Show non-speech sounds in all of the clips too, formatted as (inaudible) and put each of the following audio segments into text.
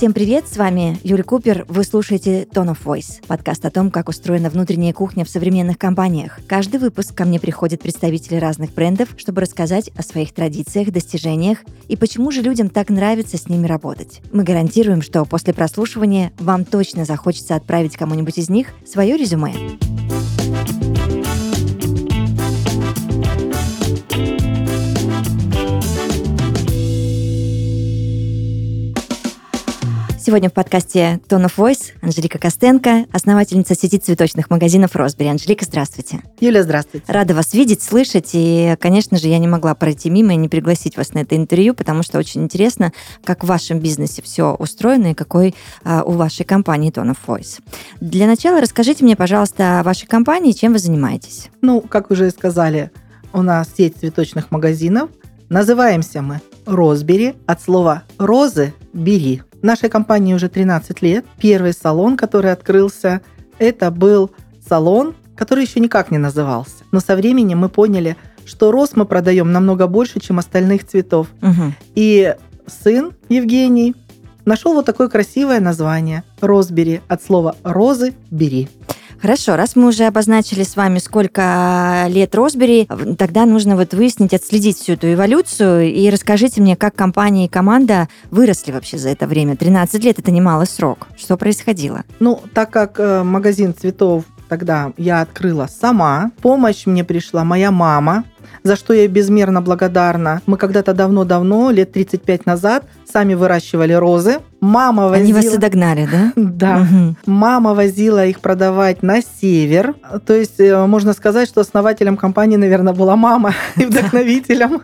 Всем привет, с вами Юлия Купер. Вы слушаете Tone of Voice, подкаст о том, как устроена внутренняя кухня в современных компаниях. Каждый выпуск ко мне приходят представители разных брендов, чтобы рассказать о своих традициях, достижениях и почему же людям так нравится с ними работать. Мы гарантируем, что после прослушивания вам точно захочется отправить кому-нибудь из них свое резюме. Сегодня в подкасте Tone of Voice Анжелика Костенко, основательница сети цветочных магазинов Росбери. Анжелика, здравствуйте. Юля, здравствуйте. Рада вас видеть, слышать. И, конечно же, я не могла пройти мимо и не пригласить вас на это интервью, потому что очень интересно, как в вашем бизнесе все устроено и какой а, у вашей компании Tone of Voice. Для начала расскажите мне, пожалуйста, о вашей компании, чем вы занимаетесь. Ну, как уже сказали, у нас сеть цветочных магазинов. Называемся мы Росбери от слова «розы» – «бери». Нашей компании уже 13 лет. Первый салон, который открылся, это был салон, который еще никак не назывался. Но со временем мы поняли, что роз мы продаем намного больше, чем остальных цветов. Угу. И сын Евгений нашел вот такое красивое название – Розбери, от слова «розы» – «бери». Хорошо, раз мы уже обозначили с вами, сколько лет Росбери, тогда нужно вот выяснить, отследить всю эту эволюцию и расскажите мне, как компания и команда выросли вообще за это время. 13 лет – это немалый срок. Что происходило? Ну, так как э, магазин цветов тогда я открыла сама. Помощь мне пришла моя мама, за что я безмерно благодарна. Мы когда-то давно-давно, лет 35 назад, сами выращивали розы. Мама возила... Они вас и догнали, да? (laughs) Да. Угу. Мама возила их продавать на север. То есть э, можно сказать, что основателем компании, наверное, была мама (laughs) и вдохновителем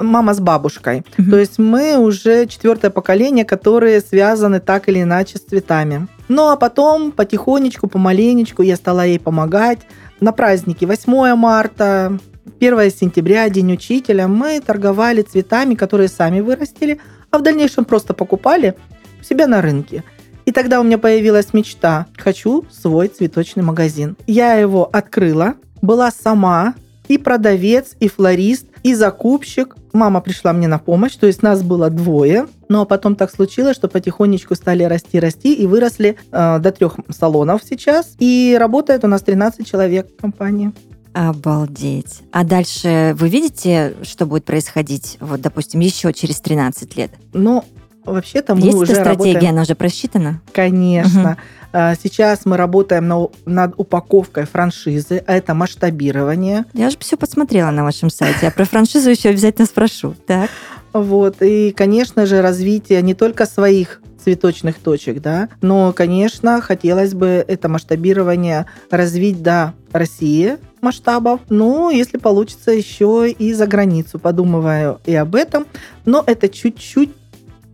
мама с бабушкой. То есть мы уже четвертое поколение, которые связаны так или иначе с цветами. Ну а потом потихонечку, помаленечку я стала ей помогать. На праздники 8 марта, 1 сентября, День учителя, мы торговали цветами, которые сами вырастили, а в дальнейшем просто покупали у себя на рынке. И тогда у меня появилась мечта. Хочу свой цветочный магазин. Я его открыла, была сама и продавец, и флорист, и закупщик. Мама пришла мне на помощь, то есть нас было двое. Но потом так случилось, что потихонечку стали расти, расти и выросли э, до трех салонов сейчас. И работает у нас 13 человек в компании. Обалдеть. А дальше вы видите, что будет происходить, вот, допустим, еще через 13 лет? Ну, вообще-то мы Есть уже эта стратегия, работаем... она уже просчитана? Конечно. Угу. Сейчас мы работаем на, над упаковкой франшизы, а это масштабирование. Я же все подсмотрела на вашем сайте, а про франшизу еще обязательно спрошу. Так. Вот. И, конечно же, развитие не только своих цветочных точек, да, но, конечно, хотелось бы это масштабирование развить до России масштабов, ну, если получится, еще и за границу, подумываю и об этом, но это чуть-чуть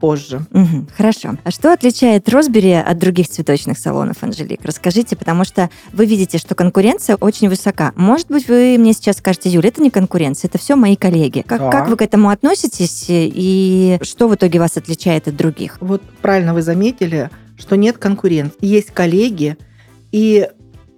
позже. Угу, хорошо. А что отличает Росбери от других цветочных салонов, Анжелик? Расскажите, потому что вы видите, что конкуренция очень высока. Может быть, вы мне сейчас скажете, Юля, это не конкуренция, это все мои коллеги. Как, да. как вы к этому относитесь и что в итоге вас отличает от других? Вот правильно вы заметили, что нет конкуренции. Есть коллеги, и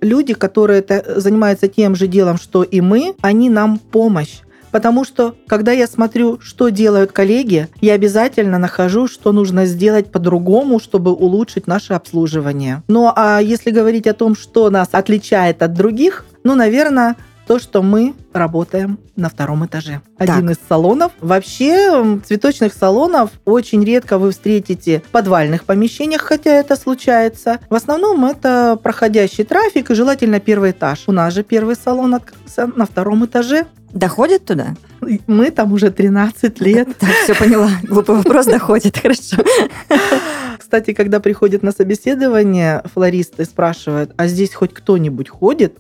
люди, которые занимаются тем же делом, что и мы, они нам помощь. Потому что, когда я смотрю, что делают коллеги, я обязательно нахожу, что нужно сделать по-другому, чтобы улучшить наше обслуживание. Ну а если говорить о том, что нас отличает от других, ну, наверное, то, что мы работаем на втором этаже. Один так. из салонов. Вообще, цветочных салонов очень редко вы встретите в подвальных помещениях, хотя это случается. В основном это проходящий трафик и желательно первый этаж. У нас же первый салон открылся на втором этаже. Доходит туда? Мы там уже 13 лет. (laughs) Так, все поняла. Глупый вопрос доходит, (laughs) хорошо. Кстати, когда приходят на собеседование, флористы спрашивают, а здесь хоть кто-нибудь ходит?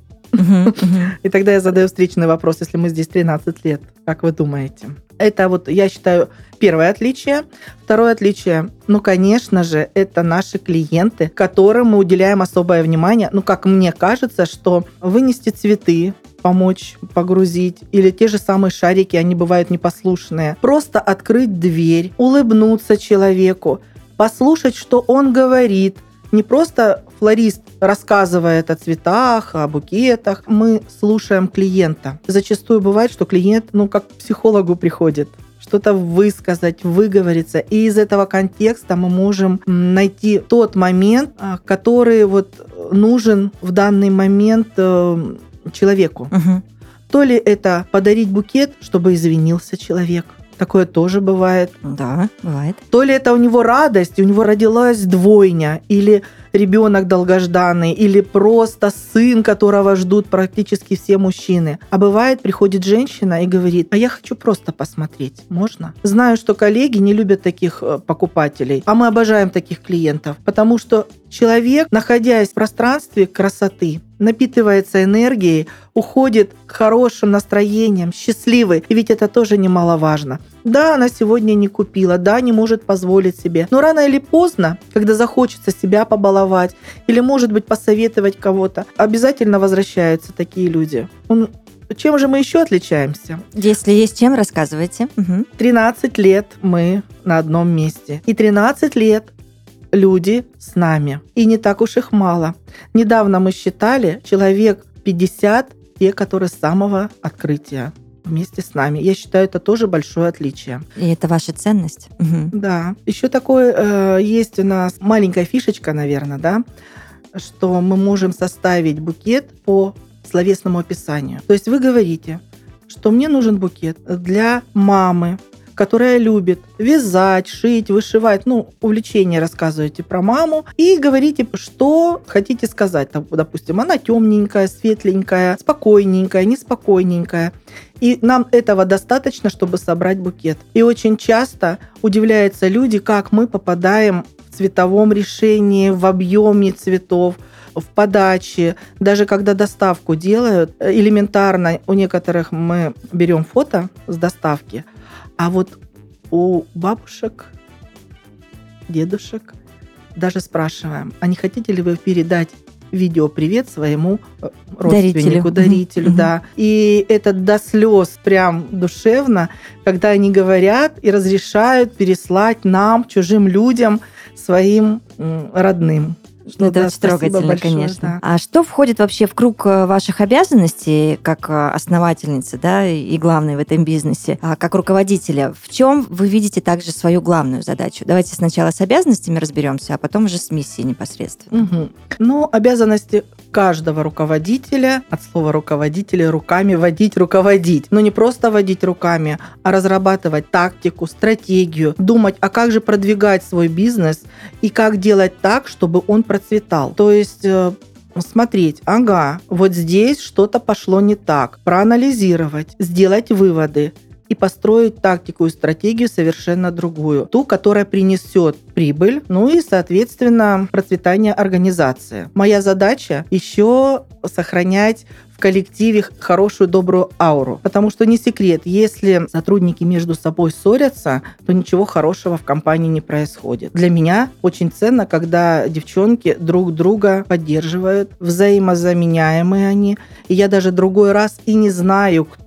И тогда я задаю встречный вопрос, если мы здесь 13 лет, как вы думаете? Это вот, я считаю, первое отличие. Второе отличие, ну, конечно же, это наши клиенты, которым мы уделяем особое внимание. Ну, как мне кажется, что вынести цветы, помочь погрузить, или те же самые шарики, они бывают непослушные. Просто открыть дверь, улыбнуться человеку, послушать, что он говорит. Не просто флорист рассказывает о цветах, о букетах. Мы слушаем клиента. Зачастую бывает, что клиент, ну, как к психологу приходит что-то высказать, выговориться. И из этого контекста мы можем найти тот момент, а, который вот нужен в данный момент э, человеку. Угу. То ли это подарить букет, чтобы извинился человек, Такое тоже бывает. Да, бывает. То ли это у него радость, у него родилась двойня, или ребенок долгожданный, или просто сын, которого ждут практически все мужчины. А бывает, приходит женщина и говорит, а я хочу просто посмотреть, можно? Знаю, что коллеги не любят таких э, покупателей, а мы обожаем таких клиентов, потому что человек, находясь в пространстве красоты, напитывается энергией, уходит хорошим настроением, счастливый. И ведь это тоже немаловажно. Да, она сегодня не купила, да, не может позволить себе. Но рано или поздно, когда захочется себя побаловать или, может быть, посоветовать кого-то, обязательно возвращаются такие люди. Он чем же мы еще отличаемся? Если есть чем, рассказывайте. Угу. 13 лет мы на одном месте. И 13 лет люди с нами. И не так уж их мало. Недавно мы считали человек 50, те, которые с самого открытия вместе с нами. Я считаю, это тоже большое отличие. И это ваша ценность? Угу. Да. Еще такое э, есть у нас маленькая фишечка, наверное, да, что мы можем составить букет по словесному описанию. То есть вы говорите, что мне нужен букет для мамы, которая любит вязать, шить, вышивать, ну, увлечение рассказываете про маму и говорите, что хотите сказать. Там, допустим, она темненькая, светленькая, спокойненькая, неспокойненькая. И нам этого достаточно, чтобы собрать букет. И очень часто удивляются люди, как мы попадаем в цветовом решении, в объеме цветов, в подаче, даже когда доставку делают, элементарно у некоторых мы берем фото с доставки, а вот у бабушек, дедушек даже спрашиваем, а не хотите ли вы передать видео привет своему э, родственнику, дарителю, дарителю угу. да. И это до слез прям душевно, когда они говорят и разрешают переслать нам, чужим людям, своим родным. Ну, это да, очень трогательно, большое, конечно. Да. А что входит вообще в круг э, ваших обязанностей как э, основательницы, да, и главной в этом бизнесе, а как руководителя? В чем вы видите также свою главную задачу? Давайте сначала с обязанностями разберемся, а потом уже с миссией непосредственно. Угу. Ну, обязанности каждого руководителя, от слова руководителя, руками водить, руководить. Но не просто водить руками, а разрабатывать тактику, стратегию, думать, а как же продвигать свой бизнес и как делать так, чтобы он процветал. То есть э, смотреть, ага, вот здесь что-то пошло не так, проанализировать, сделать выводы, и построить тактику и стратегию совершенно другую. Ту, которая принесет прибыль, ну и, соответственно, процветание организации. Моя задача еще сохранять в коллективе хорошую, добрую ауру. Потому что не секрет, если сотрудники между собой ссорятся, то ничего хорошего в компании не происходит. Для меня очень ценно, когда девчонки друг друга поддерживают, взаимозаменяемые они. И я даже другой раз и не знаю, кто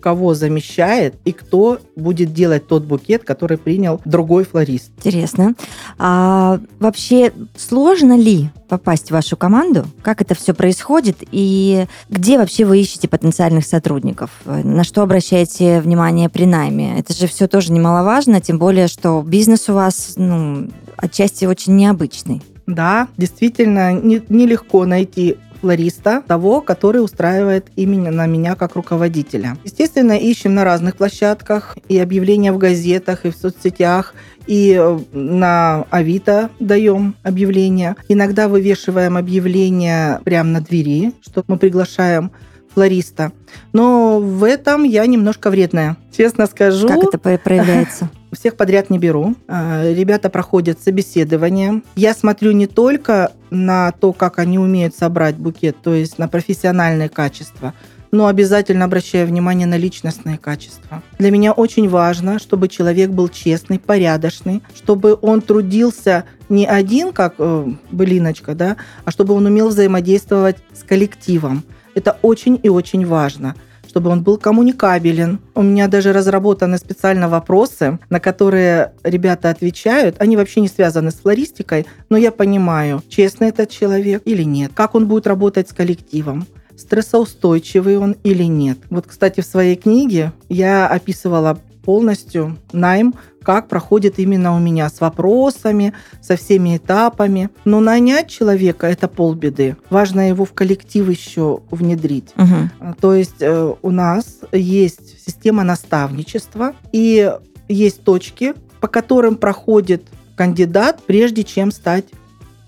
кого замещает и кто будет делать тот букет, который принял другой флорист. Интересно. А вообще сложно ли попасть в вашу команду? Как это все происходит? И где вообще вы ищете потенциальных сотрудников? На что обращаете внимание при найме? Это же все тоже немаловажно, тем более, что бизнес у вас ну, отчасти очень необычный. Да, действительно, нелегко не найти флориста, того, который устраивает именно на меня как руководителя. Естественно, ищем на разных площадках, и объявления в газетах, и в соцсетях, и э, на Авито даем объявления. Иногда вывешиваем объявления прямо на двери, что мы приглашаем флориста. Но в этом я немножко вредная. Честно скажу. Как это проявляется? Всех подряд не беру. А, ребята проходят собеседование. Я смотрю не только на то, как они умеют собрать букет, то есть на профессиональные качества, но обязательно обращаю внимание на личностные качества. Для меня очень важно, чтобы человек был честный, порядочный, чтобы он трудился не один, как э, былиночка, да, а чтобы он умел взаимодействовать с коллективом. Это очень и очень важно чтобы он был коммуникабелен. У меня даже разработаны специально вопросы, на которые ребята отвечают. Они вообще не связаны с флористикой, но я понимаю, честный этот человек или нет, как он будет работать с коллективом, стрессоустойчивый он или нет. Вот, кстати, в своей книге я описывала полностью найм, как проходит именно у меня с вопросами, со всеми этапами. Но нанять человека – это полбеды. Важно его в коллектив еще внедрить. Мгм. То есть э, у нас есть система наставничества и есть точки, по которым проходит кандидат, прежде чем стать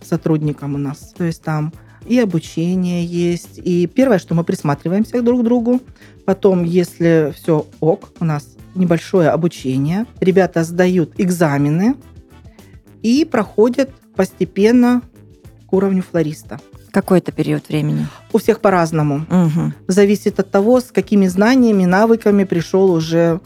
сотрудником у нас. То есть там и обучение есть, и первое, что мы присматриваемся друг к другу. Потом, если все ок, у нас небольшое обучение. Ребята сдают экзамены и проходят постепенно к уровню флориста. Какой-то период времени. У всех по-разному. Мгм. Зависит от того, с какими знаниями, навыками пришел уже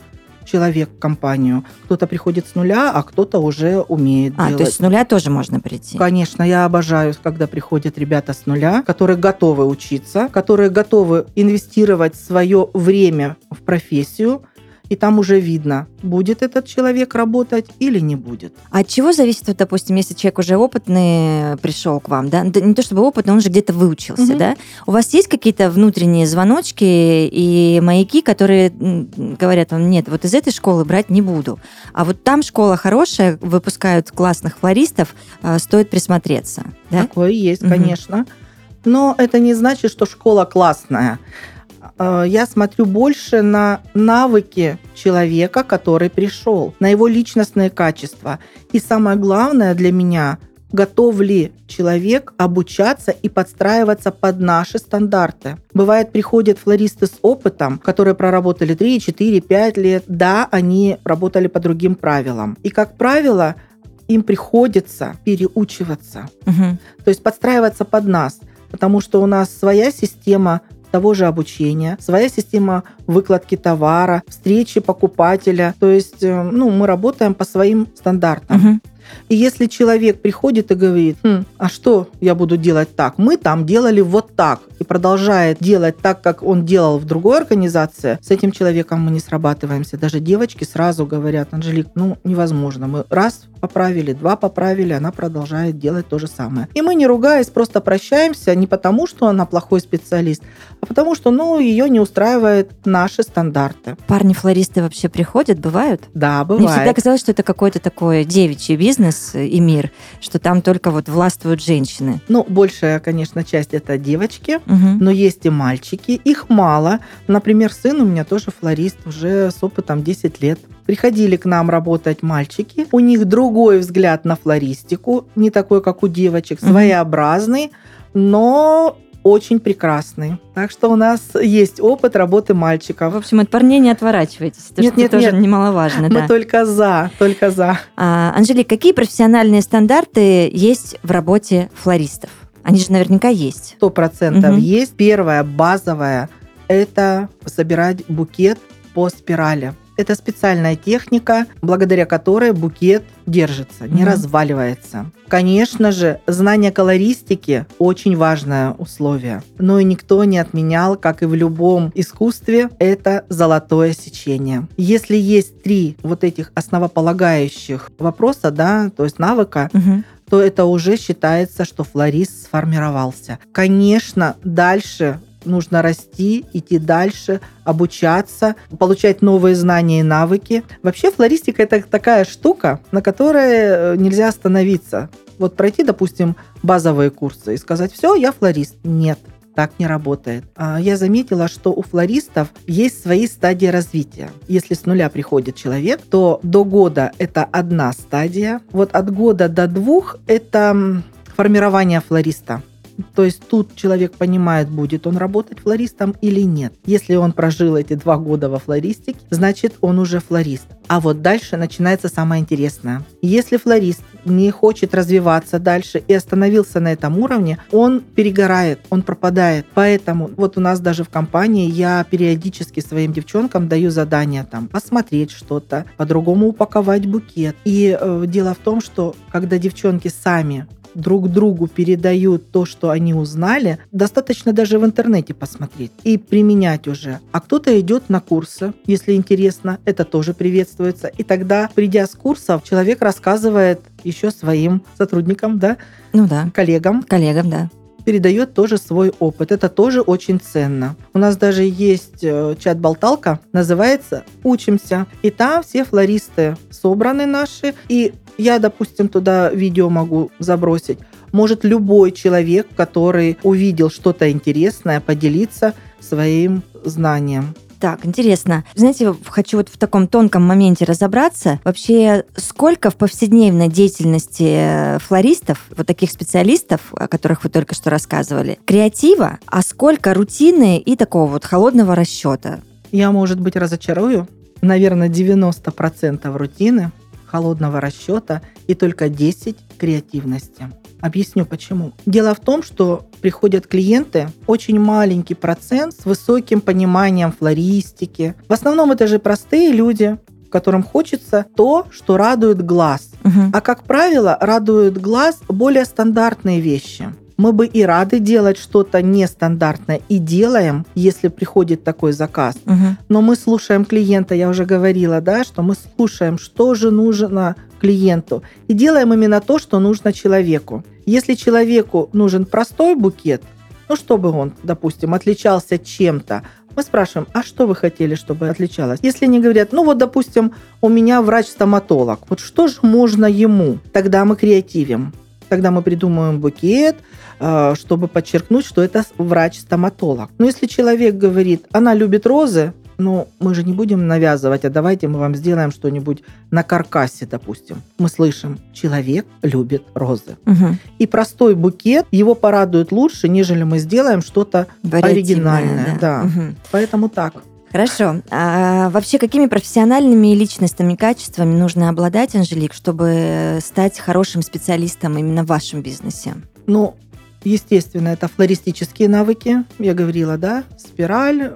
человек в компанию. Кто-то приходит с нуля, а кто-то уже умеет А, делать. то есть с нуля тоже можно прийти. Конечно, я обожаю, когда приходят ребята с нуля, которые готовы учиться, которые готовы инвестировать свое время в профессию, и там уже видно, будет этот человек работать или не будет. А от чего зависит, вот, допустим, если человек уже опытный пришел к вам, да? Не то чтобы опытный, он же где-то выучился, Мгм. да? У вас есть какие-то внутренние звоночки и маяки, которые говорят вам, нет, вот из этой школы брать не буду. А вот там школа хорошая, выпускают классных флористов, э, стоит присмотреться, да? Такое есть, Мгм. конечно. Но это не значит, что школа классная. Э, Я смотрю больше на навыки человека, который пришел, на его личностные качества. И самое главное для меня, готов ли человек обучаться и подстраиваться под наши стандарты. Бывает, приходят флористы с опытом, которые проработали 3, 4, 5 лет. Да, они работали по другим правилам. И, как правило, им приходится переучиваться. Мгм. То есть подстраиваться под нас, потому что у нас своя система того же обучения, своя система выкладки товара, встречи покупателя. То есть э, ну, мы работаем по своим стандартам. Мгм. И если человек приходит и говорит, «Хм, а что я буду делать так? Мы там делали вот так. И продолжает делать так, как он делал в другой организации, с этим человеком мы не срабатываемся. Даже девочки сразу говорят, Анжелик, ну невозможно. Мы раз поправили, два поправили, она продолжает делать то же самое. И мы, не ругаясь, просто прощаемся не потому, что она плохой специалист, а потому что, ну, ее не устраивают наши стандарты. Парни-флористы вообще приходят, бывают? Да, Мне всегда бывает. казалось, что это какой-то такой девичий бизнес и мир, что там только вот властвуют женщины. Ну, большая, конечно, часть это девочки, Мгм. но есть и мальчики, их мало. Например, сын у меня тоже флорист, уже с опытом 10 лет. Приходили к нам работать мальчики, у них другой взгляд на флористику, не такой, как у девочек, своеобразный, но очень прекрасный. Так что у нас есть опыт работы В мальчиков. общем, от парней не отворачивайтесь. Это Нет, нет, тоже нет. немаловажно, Мы да. только за, только за. А, Анжелик, какие профессиональные стандарты есть в работе флористов? Они же наверняка есть. Сто процентов Мгм. есть. Первое, базовое, это собирать букет по спирали. Это специальная техника, благодаря которой букет держится, не Мгм. разваливается. Конечно же, знание колористики очень важное условие. Но и никто не отменял, как и в любом искусстве, это золотое сечение. Если есть три вот этих основополагающих вопроса, да, то есть навыка, Мгм. то это уже считается, что флорист сформировался. Конечно, дальше нужно расти, идти дальше, обучаться, получать новые знания и навыки. Вообще флористика это такая штука, на которой э, нельзя остановиться. Вот пройти, допустим, базовые курсы и сказать, все, я флорист. Нет, так не работает. А Я заметила, что у флористов есть свои стадии развития. Если с нуля приходит человек, то до года это одна стадия. Вот от года до двух это формирование флориста. То есть тут человек понимает, будет он работать флористом или нет. Если он прожил эти два года во флористике, значит он уже флорист. А вот дальше начинается самое интересное. Если флорист не хочет развиваться дальше и остановился на этом уровне, он перегорает, он пропадает. Поэтому вот у нас даже в компании я периодически своим девчонкам даю задания там посмотреть что-то, по-другому упаковать букет. И э, дело в том, что когда девчонки сами друг другу передают то, что они узнали, достаточно даже в интернете посмотреть и применять уже. А кто-то идет на курсы, если интересно, это тоже приветствуется. И тогда, придя с курсов, человек рассказывает еще своим сотрудникам, да, Ну да, коллегам, коллегам, да. Передает тоже свой опыт. Это тоже очень ценно. У нас даже есть э, чат-болталка, называется «Учимся». И там все флористы собраны наши. И я, допустим, туда видео могу забросить. Может любой человек, который увидел что-то интересное, поделиться своим знанием. Так, интересно. Знаете, хочу вот в таком тонком моменте разобраться. Вообще, сколько в повседневной деятельности э, флористов, вот таких специалистов, о которых вы только что рассказывали, креатива, а сколько рутины и такого вот холодного расчета? Я, может быть, разочарую. Наверное, 90% рутины, холодного расчета и только 10 креативности. Объясню почему. Дело в том, что приходят клиенты, очень маленький процент с высоким пониманием флористики. В основном это же простые люди, которым хочется то, что радует глаз. Угу. А как правило, радует глаз более стандартные вещи. Мы бы и рады делать что-то нестандартное и делаем, если приходит такой заказ. Угу. Но мы слушаем клиента, я уже говорила, да, что мы слушаем, что же нужно клиенту, и делаем именно то, что нужно человеку. Если человеку нужен простой букет, ну, чтобы он, допустим, отличался чем-то, мы спрашиваем, а что вы хотели, чтобы отличалось? Если они говорят, ну вот, допустим, у меня врач-стоматолог, вот что же можно ему? Тогда мы креативим. Тогда мы придумываем букет, э, чтобы подчеркнуть, что это врач-стоматолог. Но если человек говорит, она любит розы, ну, мы же не будем навязывать, а давайте мы вам сделаем что-нибудь на каркасе, допустим. Мы слышим, человек любит розы. Угу. И простой букет его порадует лучше, нежели мы сделаем что-то оригинальное. Да. Да. Угу. Поэтому так. Хорошо. А вообще, какими профессиональными и личностными качествами нужно обладать, Анжелик, чтобы стать хорошим специалистом именно в вашем бизнесе? Ну, Естественно, это флористические навыки, я говорила, да, спираль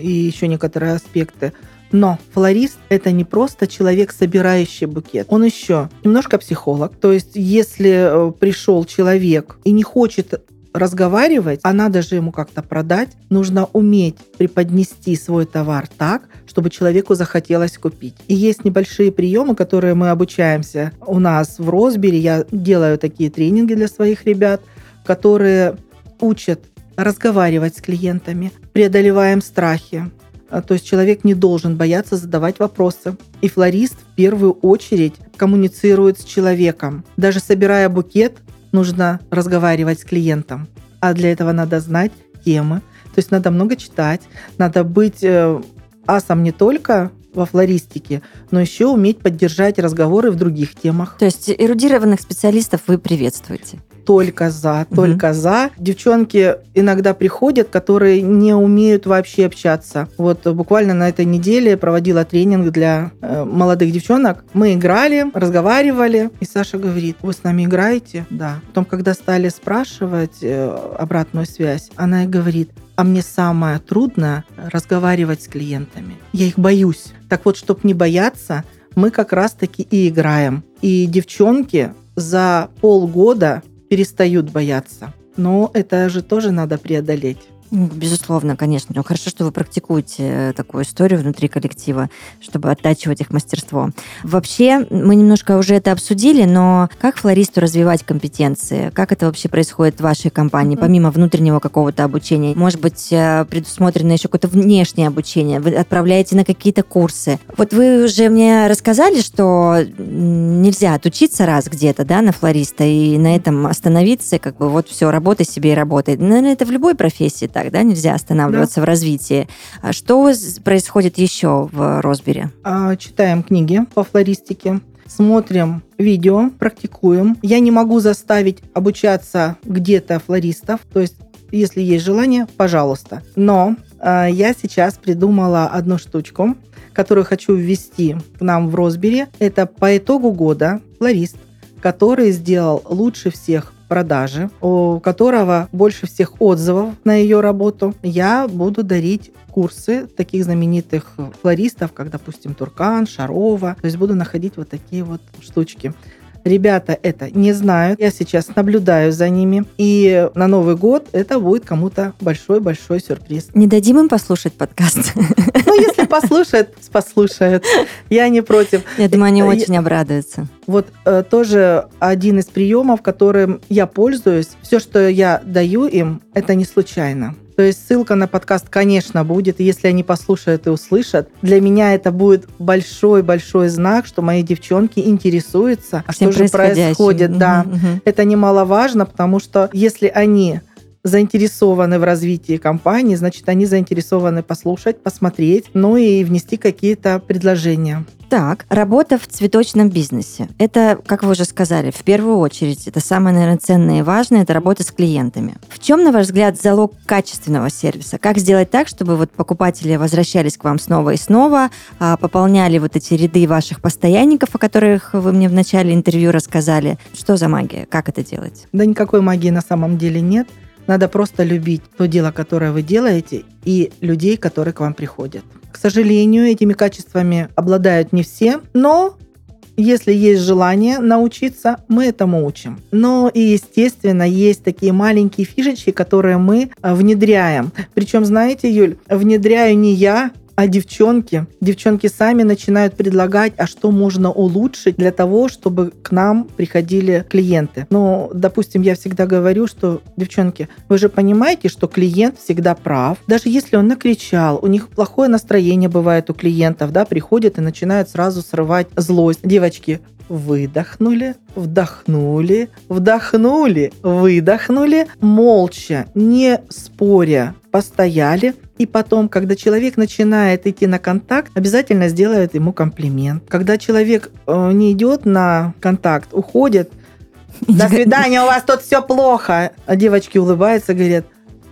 и еще некоторые аспекты. Но флорист – это не просто человек, собирающий букет. Он еще немножко психолог. То есть, если э, пришел человек и не хочет разговаривать, а надо же ему как-то продать, нужно уметь преподнести свой товар так, чтобы человеку захотелось купить. И есть небольшие приемы, которые мы обучаемся у нас в Росбере. Я делаю такие тренинги для своих ребят – которые учат разговаривать с клиентами, преодолеваем страхи. А, то есть человек не должен бояться задавать вопросы. И флорист в первую очередь коммуницирует с человеком. Даже собирая букет, нужно разговаривать с клиентом. А для этого надо знать темы. То есть надо много читать, надо быть э, асом не только во флористике, но еще уметь поддержать разговоры в других темах. То есть эрудированных специалистов вы приветствуете? Только за, только угу. за. Девчонки иногда приходят, которые не умеют вообще общаться. Вот буквально на этой неделе проводила тренинг для э, молодых девчонок. Мы играли, разговаривали, и Саша говорит, вы с нами играете? Да. Потом, когда стали спрашивать э, обратную связь, она и говорит, а мне самое трудное разговаривать с клиентами. Я их боюсь. Так вот, чтобы не бояться, мы как раз-таки и играем. И девчонки за полгода перестают бояться. Но это же тоже надо преодолеть. Ну, безусловно, конечно. Но хорошо, что вы практикуете э, такую историю внутри коллектива, чтобы оттачивать их мастерство. Вообще, мы немножко уже это обсудили, но как флористу развивать компетенции? Как это вообще происходит в вашей компании, помимо внутреннего какого-то обучения? Может быть, э, предусмотрено еще какое-то внешнее обучение? Вы отправляете на какие-то курсы? Вот вы уже мне рассказали, что нельзя отучиться раз где-то, да, на флориста и на этом остановиться, как бы вот все, работай себе и работай. Наверное, это в любой профессии так, да, нельзя останавливаться да. в развитии. А что происходит еще в Росбере? А, читаем книги по флористике смотрим видео, практикуем. Я не могу заставить обучаться где-то флористов, то есть если есть желание, пожалуйста. Но э, я сейчас придумала одну штучку, которую хочу ввести к нам в Росбере. Это по итогу года флорист, который сделал лучше всех продажи, у которого больше всех отзывов на ее работу, я буду дарить курсы таких знаменитых флористов, как, допустим, Туркан, Шарова. То есть буду находить вот такие вот штучки. Ребята это не знают. Я сейчас наблюдаю за ними. И на Новый год это будет кому-то большой-большой сюрприз. Не дадим им послушать подкаст? Ну, если послушают, послушают. Я не против. Я думаю, они очень обрадуются. Вот э, тоже один из приемов, которым я пользуюсь. Все, что я даю им, это не случайно. То есть ссылка на подкаст, конечно, будет. Если они послушают и услышат, для меня это будет большой-большой знак, что мои девчонки интересуются, а что же происходит. Да, угу. это немаловажно, потому что если они заинтересованы в развитии компании, значит, они заинтересованы послушать, посмотреть, ну и внести какие-то предложения. Так, работа в цветочном бизнесе. Это, как вы уже сказали, в первую очередь, это самое, наверное, ценное и важное, это работа с клиентами. В чем, на ваш взгляд, залог качественного сервиса? Как сделать так, чтобы вот покупатели возвращались к вам снова и снова, а, пополняли вот эти ряды ваших постоянников, о которых вы мне в начале интервью рассказали? Что за магия? Как это делать? Да никакой магии на самом деле нет. Надо просто любить то дело, которое вы делаете, и людей, которые к вам приходят. К сожалению, этими качествами обладают не все, но если есть желание научиться, мы этому учим. Но и, естественно, есть такие маленькие фишечки, которые мы внедряем. Причем, знаете, Юль, внедряю не я, а девчонки, девчонки сами начинают предлагать, а что можно улучшить для того, чтобы к нам приходили клиенты. Ну, допустим, я всегда говорю, что, девчонки, вы же понимаете, что клиент всегда прав. Даже если он накричал, у них плохое настроение бывает у клиентов, да, приходят и начинают сразу срывать злость. Девочки, выдохнули, вдохнули, вдохнули, выдохнули, молча, не споря, постояли, и потом, когда человек начинает идти на контакт, обязательно сделает ему комплимент. Когда человек э, не идет на контакт, уходит, до свидания, у вас тут все плохо. А девочки улыбаются, говорят,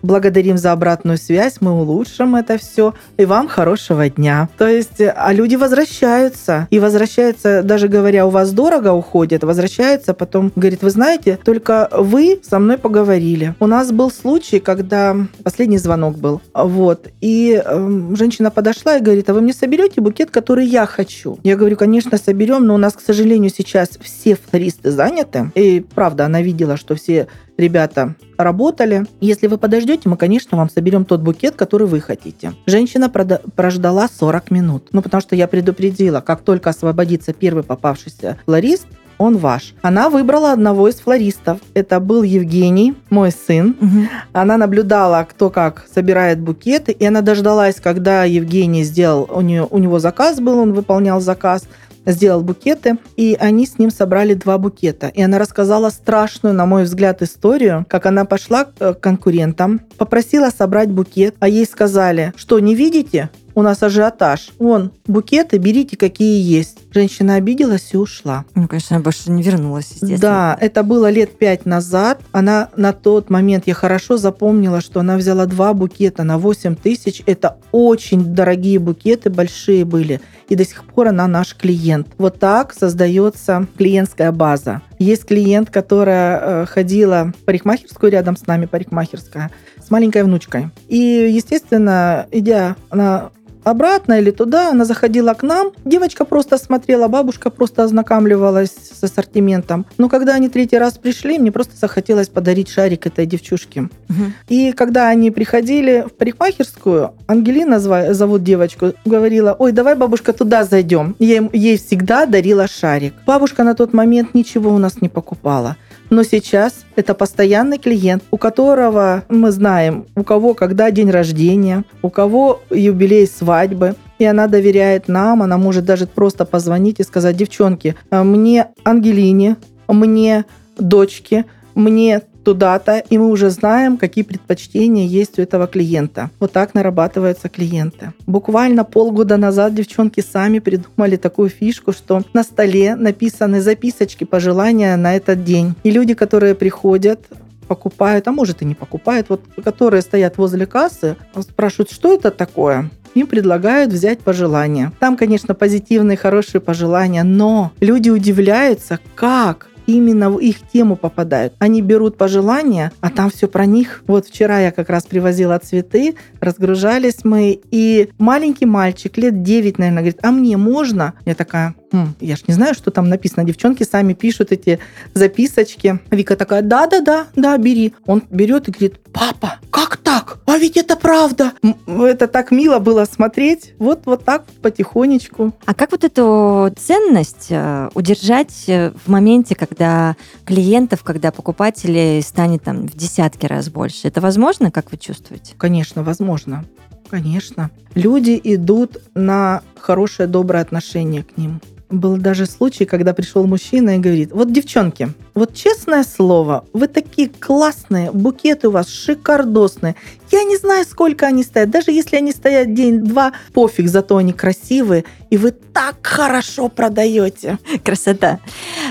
благодарим за обратную связь, мы улучшим это все, и вам хорошего дня. То есть, а люди возвращаются, и возвращаются, даже говоря, у вас дорого уходит, возвращаются, потом говорит, вы знаете, только вы со мной поговорили. У нас был случай, когда последний звонок был, вот, и э, женщина подошла и говорит, а вы мне соберете букет, который я хочу? Я говорю, конечно, соберем, но у нас, к сожалению, сейчас все флористы заняты, и правда, она видела, что все ребята работали. Если вы подождете, мы, конечно, вам соберем тот букет, который вы хотите. Женщина прождала 40 минут. Ну, потому что я предупредила, как только освободится первый попавшийся флорист, он ваш. Она выбрала одного из флористов. Это был Евгений, мой сын. Угу. Она наблюдала, кто как собирает букеты, и она дождалась, когда Евгений сделал, у, нее, у него заказ был, он выполнял заказ сделал букеты, и они с ним собрали два букета. И она рассказала страшную, на мой взгляд, историю, как она пошла к конкурентам, попросила собрать букет, а ей сказали, что не видите, у нас ажиотаж. Вон, букеты берите, какие есть. Женщина обиделась и ушла. Ну, конечно, больше не вернулась, естественно. Да, это было лет пять назад. Она на тот момент, я хорошо запомнила, что она взяла два букета на 8 тысяч. Это очень дорогие букеты, большие были. И до сих пор она наш клиент. Вот так создается клиентская база. Есть клиент, которая э, ходила в парикмахерскую рядом с нами, парикмахерская, с маленькой внучкой. И, естественно, идя на обратно или туда, она заходила к нам. Девочка просто смотрела, бабушка просто ознакомливалась с ассортиментом. Но когда они третий раз пришли, мне просто захотелось подарить шарик этой девчушке. Угу. И когда они приходили в парикмахерскую, Ангелина зовут девочку, говорила, ой, давай, бабушка, туда зайдем. Я ей всегда дарила шарик. Бабушка на тот момент ничего у нас не покупала. Но сейчас это постоянный клиент, у которого мы знаем, у кого когда день рождения, у кого юбилей свадьбы. И она доверяет нам, она может даже просто позвонить и сказать, девчонки, а мне Ангелине, мне дочке, мне туда-то, и мы уже знаем, какие предпочтения есть у этого клиента. Вот так нарабатываются клиенты. Буквально полгода назад девчонки сами придумали такую фишку, что на столе написаны записочки, пожелания на этот день. И люди, которые приходят, покупают, а может и не покупают, вот которые стоят возле кассы, спрашивают, что это такое? им предлагают взять пожелания. Там, конечно, позитивные, хорошие пожелания, но люди удивляются, как именно в их тему попадают. Они берут пожелания, а там все про них. Вот вчера я как раз привозила цветы, разгружались мы, и маленький мальчик, лет 9, наверное, говорит, а мне можно? Я такая, я ж не знаю, что там написано. Девчонки сами пишут эти записочки. Вика такая, да-да-да, да, бери. Он берет и говорит, папа, как так? А ведь это правда. Это так мило было смотреть. Вот, вот так потихонечку. А как вот эту ценность э, удержать э, в моменте, когда клиентов, когда покупателей станет там в десятки раз больше? Это возможно, как вы чувствуете? Конечно, возможно. Конечно. Люди идут на хорошее, доброе отношение к ним. Был даже случай, когда пришел мужчина и говорит, вот девчонки, вот честное слово, вы такие классные, букеты у вас шикардосные. Я не знаю, сколько они стоят. Даже если они стоят день-два, пофиг, зато они красивые. И вы так хорошо продаете. Красота.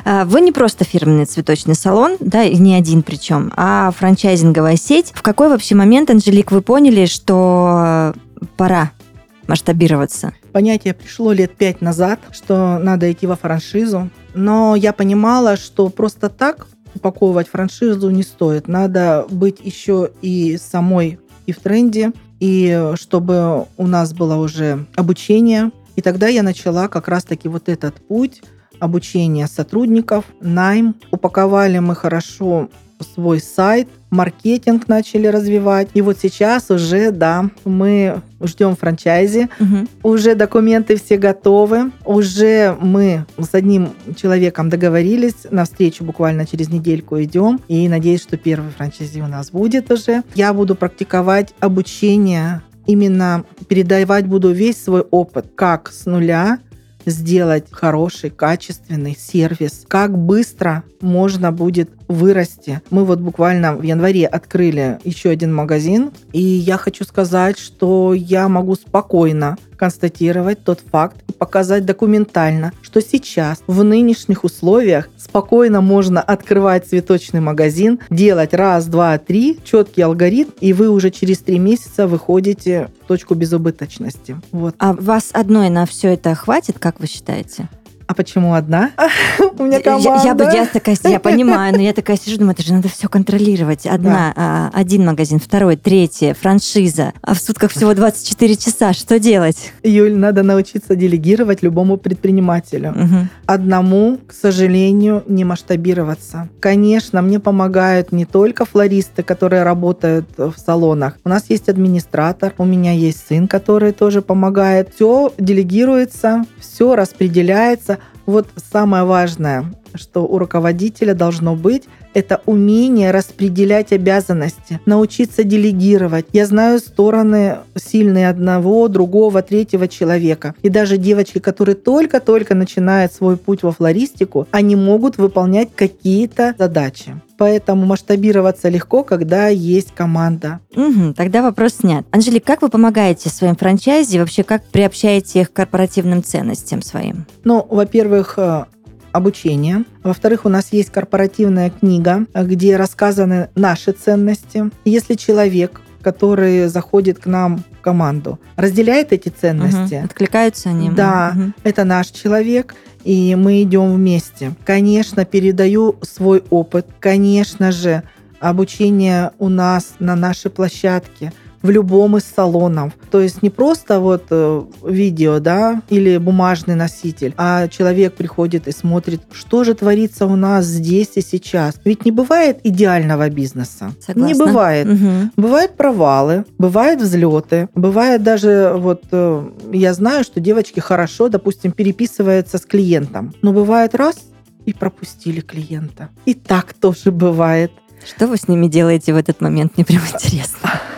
А, вы не просто фирменный цветочный салон, да, и не один причем, а франчайзинговая сеть. В какой вообще момент, Анжелик, вы поняли, что пора масштабироваться? Понятие пришло лет пять назад, что надо идти во франшизу. Но я понимала, что просто так упаковывать франшизу не стоит. Надо быть еще и самой и в тренде, и чтобы у нас было уже обучение. И тогда я начала как раз-таки вот этот путь обучения сотрудников, найм. Упаковали мы хорошо свой сайт, маркетинг начали развивать. И вот сейчас уже, да, мы ждем франчайзи, угу. уже документы все готовы, уже мы с одним человеком договорились, на встречу буквально через недельку идем, и надеюсь, что первый франчайзи у нас будет уже. Я буду практиковать обучение. Именно передавать буду весь свой опыт, как с нуля сделать хороший, качественный сервис, как быстро можно будет вырасти. Мы вот буквально в январе открыли еще один магазин, и я хочу сказать, что я могу спокойно констатировать тот факт и показать документально, что сейчас в нынешних условиях спокойно можно открывать цветочный магазин, делать раз, два, три, четкий алгоритм, и вы уже через три месяца выходите в точку безубыточности. Вот. А вас одной на все это хватит, как вы считаете? А почему одна? (laughs) У меня команда. Я, я, я, такая, я понимаю, но я такая сижу, думаю, это же надо все контролировать. Одна, да. а, один магазин, второй, третий, франшиза. А в сутках всего 24 часа. Что делать? Юль, надо научиться делегировать любому предпринимателю. Угу. Одному, к сожалению, не масштабироваться. Конечно, мне помогают не только флористы, которые работают в салонах. У нас есть администратор, у меня есть сын, который тоже помогает. Все делегируется, все распределяется. Вот самое важное, что у руководителя должно быть, это умение распределять обязанности, научиться делегировать. Я знаю стороны сильные одного, другого, третьего человека. И даже девочки, которые только-только начинают свой путь во флористику, они могут выполнять какие-то задачи. Поэтому масштабироваться легко, когда есть команда. Угу, тогда вопрос снят. Анжелик, как вы помогаете своим франчайзи? Вообще, как приобщаете их к корпоративным ценностям своим? Ну, во-первых, э, обучение. Во-вторых, у нас есть корпоративная книга, где рассказаны наши ценности. Если человек который заходит к нам в команду, разделяет эти ценности. Угу. Откликаются они. Да, угу. это наш человек, и мы идем вместе. Конечно, передаю свой опыт. Конечно же, обучение у нас на нашей площадке – в любом из салонов. То есть не просто вот э, видео, да, или бумажный носитель, а человек приходит и смотрит, что же творится у нас здесь и сейчас. Ведь не бывает идеального бизнеса. Согласна. Не бывает. Угу. Бывают провалы, бывают взлеты, бывает даже вот э, я знаю, что девочки хорошо, допустим, переписываются с клиентом, но бывает раз и пропустили клиента. И так тоже бывает. Что вы с ними делаете в этот момент? Мне прям интересно. (laughs)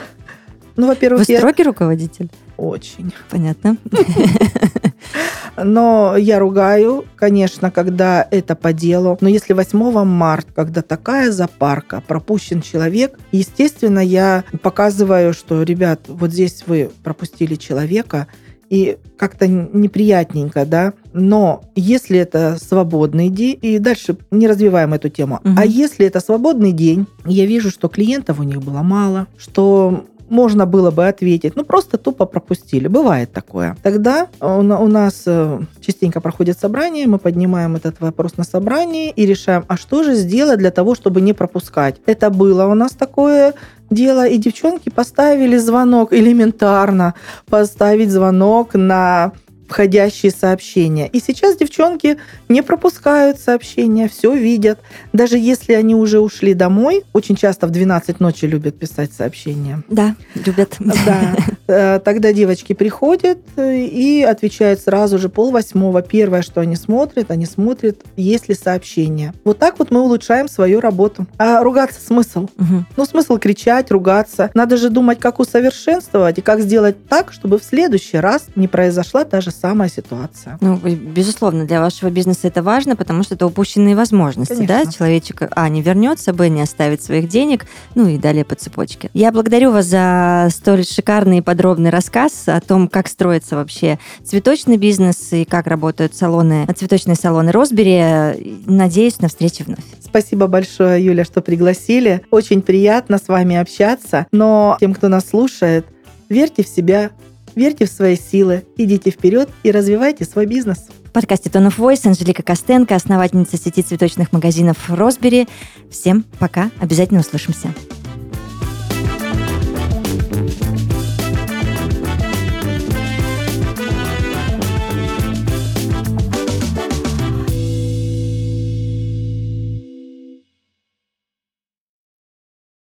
Ну, во-первых, Вы я... строгий руководитель? Очень. Понятно. (laughs) Но я ругаю, конечно, когда это по делу. Но если 8 марта, когда такая запарка, пропущен человек, естественно, я показываю, что, ребят, вот здесь вы пропустили человека, и как-то неприятненько, да. Но если это свободный день, и дальше не развиваем эту тему, угу. а если это свободный день, я вижу, что клиентов у них было мало, что можно было бы ответить, ну просто тупо пропустили. Бывает такое. Тогда у нас э, частенько проходит собрание, мы поднимаем этот вопрос на собрании и решаем, а что же сделать для того, чтобы не пропускать. Это было у нас такое дело, и девчонки поставили звонок элементарно, поставить звонок на входящие сообщения. И сейчас девчонки не пропускают сообщения, все видят. Даже если они уже ушли домой, очень часто в 12 ночи любят писать сообщения. Да, любят. Да. Э, тогда девочки приходят и отвечают сразу же пол восьмого. Первое, что они смотрят, они смотрят, есть ли сообщения. Вот так вот мы улучшаем свою работу. А ругаться смысл? Угу. Ну, смысл кричать, ругаться. Надо же думать, как усовершенствовать и как сделать так, чтобы в следующий раз не произошла та же самая ситуация. Ну, безусловно, для вашего бизнеса это важно, потому что это упущенные возможности, Конечно. да? Человечек, а, не вернется, б, не оставит своих денег, ну и далее по цепочке. Я благодарю вас за столь шикарный и подробный рассказ о том, как строится вообще цветочный бизнес и как работают салоны, цветочные салоны Росбери. Надеюсь на встречу вновь. Спасибо большое, Юля, что пригласили. Очень приятно с вами общаться. Но тем, кто нас слушает, верьте в себя, верьте в свои силы, идите вперед и развивайте свой бизнес. В подкасте Tone of Voice Анжелика Костенко, основательница сети цветочных магазинов Росбери. Всем пока, обязательно услышимся.